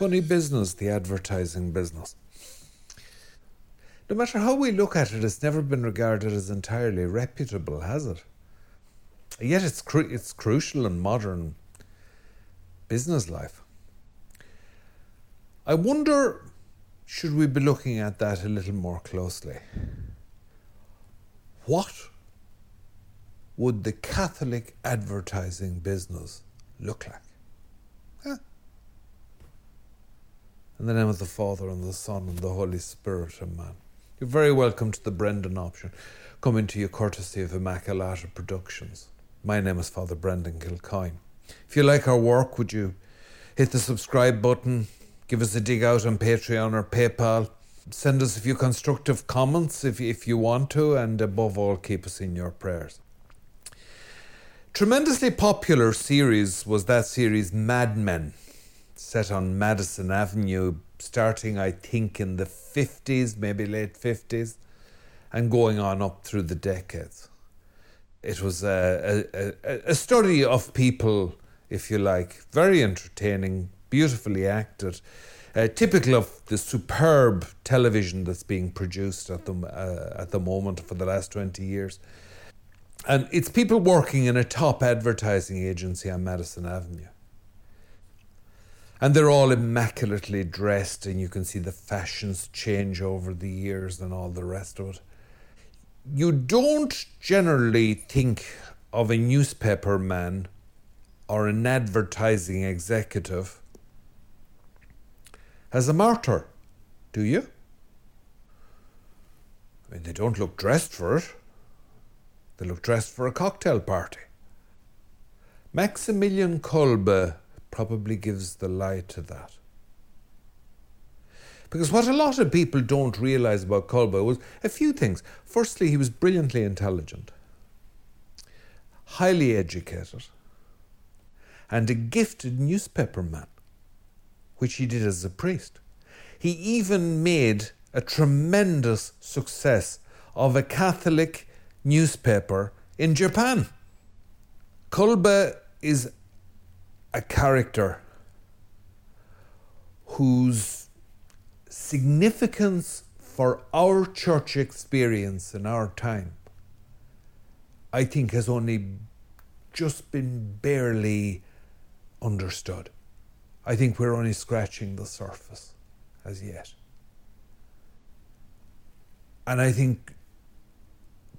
Funny business, the advertising business. No matter how we look at it, it's never been regarded as entirely reputable, has it? Yet it's, cru- it's crucial in modern business life. I wonder, should we be looking at that a little more closely? What would the Catholic advertising business look like? Huh? In the name of the Father, and the Son, and the Holy Spirit, Amen. You're very welcome to the Brendan option, coming to you courtesy of Immaculata Productions. My name is Father Brendan Kilcoyne. If you like our work, would you hit the subscribe button, give us a dig out on Patreon or PayPal, send us a few constructive comments if, if you want to, and above all, keep us in your prayers. Tremendously popular series was that series Mad Men set on Madison Avenue, starting, I think, in the 50s, maybe late 50s, and going on up through the decades. It was a, a, a study of people, if you like, very entertaining, beautifully acted, uh, typical of the superb television that's being produced at the, uh, at the moment for the last 20 years. And it's people working in a top advertising agency on Madison Avenue. And they're all immaculately dressed, and you can see the fashions change over the years and all the rest of it. You don't generally think of a newspaper man or an advertising executive as a martyr, do you? I mean, they don't look dressed for it. They look dressed for a cocktail party. Maximilian Kolbe probably gives the lie to that. Because what a lot of people don't realize about Kolbe was a few things. Firstly, he was brilliantly intelligent, highly educated, and a gifted newspaper man, which he did as a priest. He even made a tremendous success of a Catholic newspaper in Japan. Kolbe is a character whose significance for our church experience in our time, I think, has only just been barely understood. I think we're only scratching the surface as yet. And I think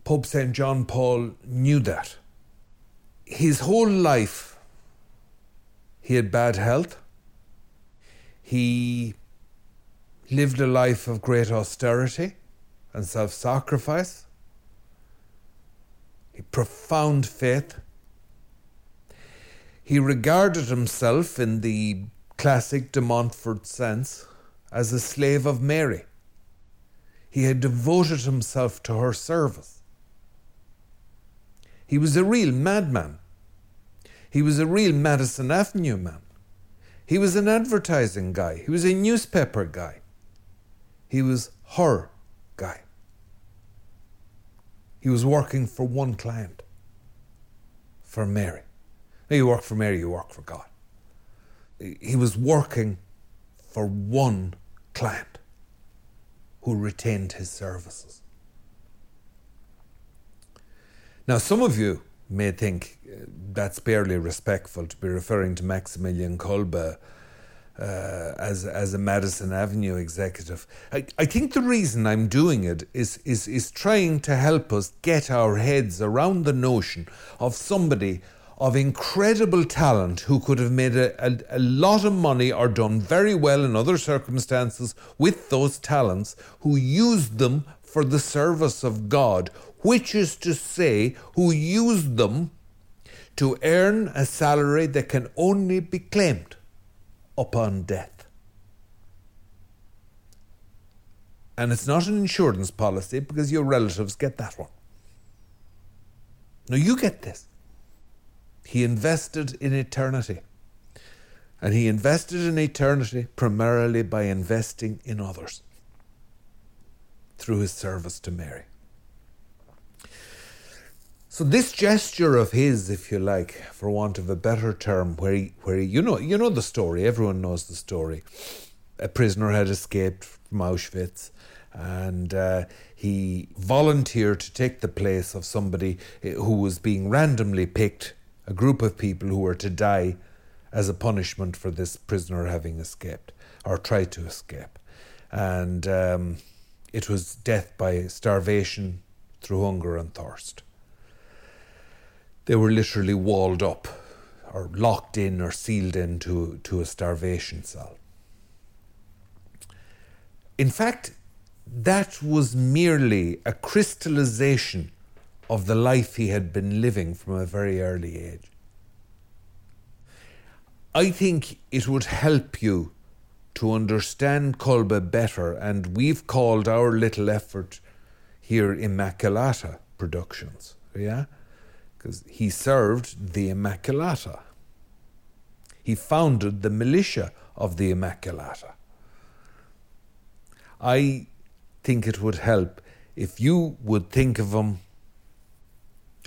Pope St. John Paul knew that. His whole life, he had bad health. He lived a life of great austerity and self sacrifice. He profound faith. He regarded himself in the classic de Montfort sense as a slave of Mary. He had devoted himself to her service. He was a real madman. He was a real Madison Avenue man. He was an advertising guy. He was a newspaper guy. He was her guy. He was working for one client, for Mary. Now, you work for Mary, you work for God. He was working for one client who retained his services. Now, some of you may think uh, that's barely respectful to be referring to Maximilian Kolbe uh, as as a Madison Avenue executive. I, I think the reason I'm doing it is, is is trying to help us get our heads around the notion of somebody of incredible talent who could have made a, a, a, lot of money or done very well in other circumstances with those talents, who used them for the service of God, which is to say, who used them to earn a salary that can only be claimed upon death. And it's not an insurance policy because your relatives get that one. No, you get this. He invested in eternity. And he invested in eternity primarily by investing in others through his service to Mary. So this gesture of his, if you like, for want of a better term, where he, where he, you know, you know the story. Everyone knows the story. A prisoner had escaped from Auschwitz, and uh, he volunteered to take the place of somebody eh, who was being randomly picked, a group of people who were to die as a punishment for this prisoner having escaped or tried to escape, and um, it was death by starvation through hunger and thirst they were literally walled up or locked in or sealed into to a starvation cell. In fact, that was merely a crystallization of the life he had been living from a very early age. I think it would help you to understand Kolbe better, and we've called our little effort here Immaculata Productions. Yeah? Because he served the Immaculata. He founded the militia of the Immaculata. I think it would help if you would think of him.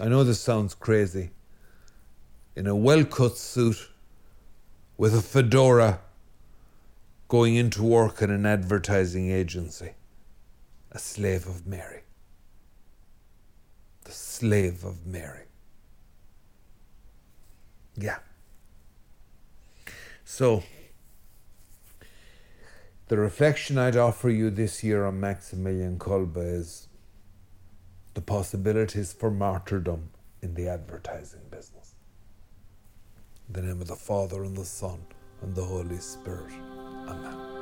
I know this sounds crazy. In a well cut suit with a fedora going into work in an advertising agency. A slave of Mary. The slave of Mary. Yeah. So, the reflection I'd offer you this year on Maximilian Kolbe is the possibilities for martyrdom in the advertising business. In the name of the Father and the Son and the Holy Spirit. Amen.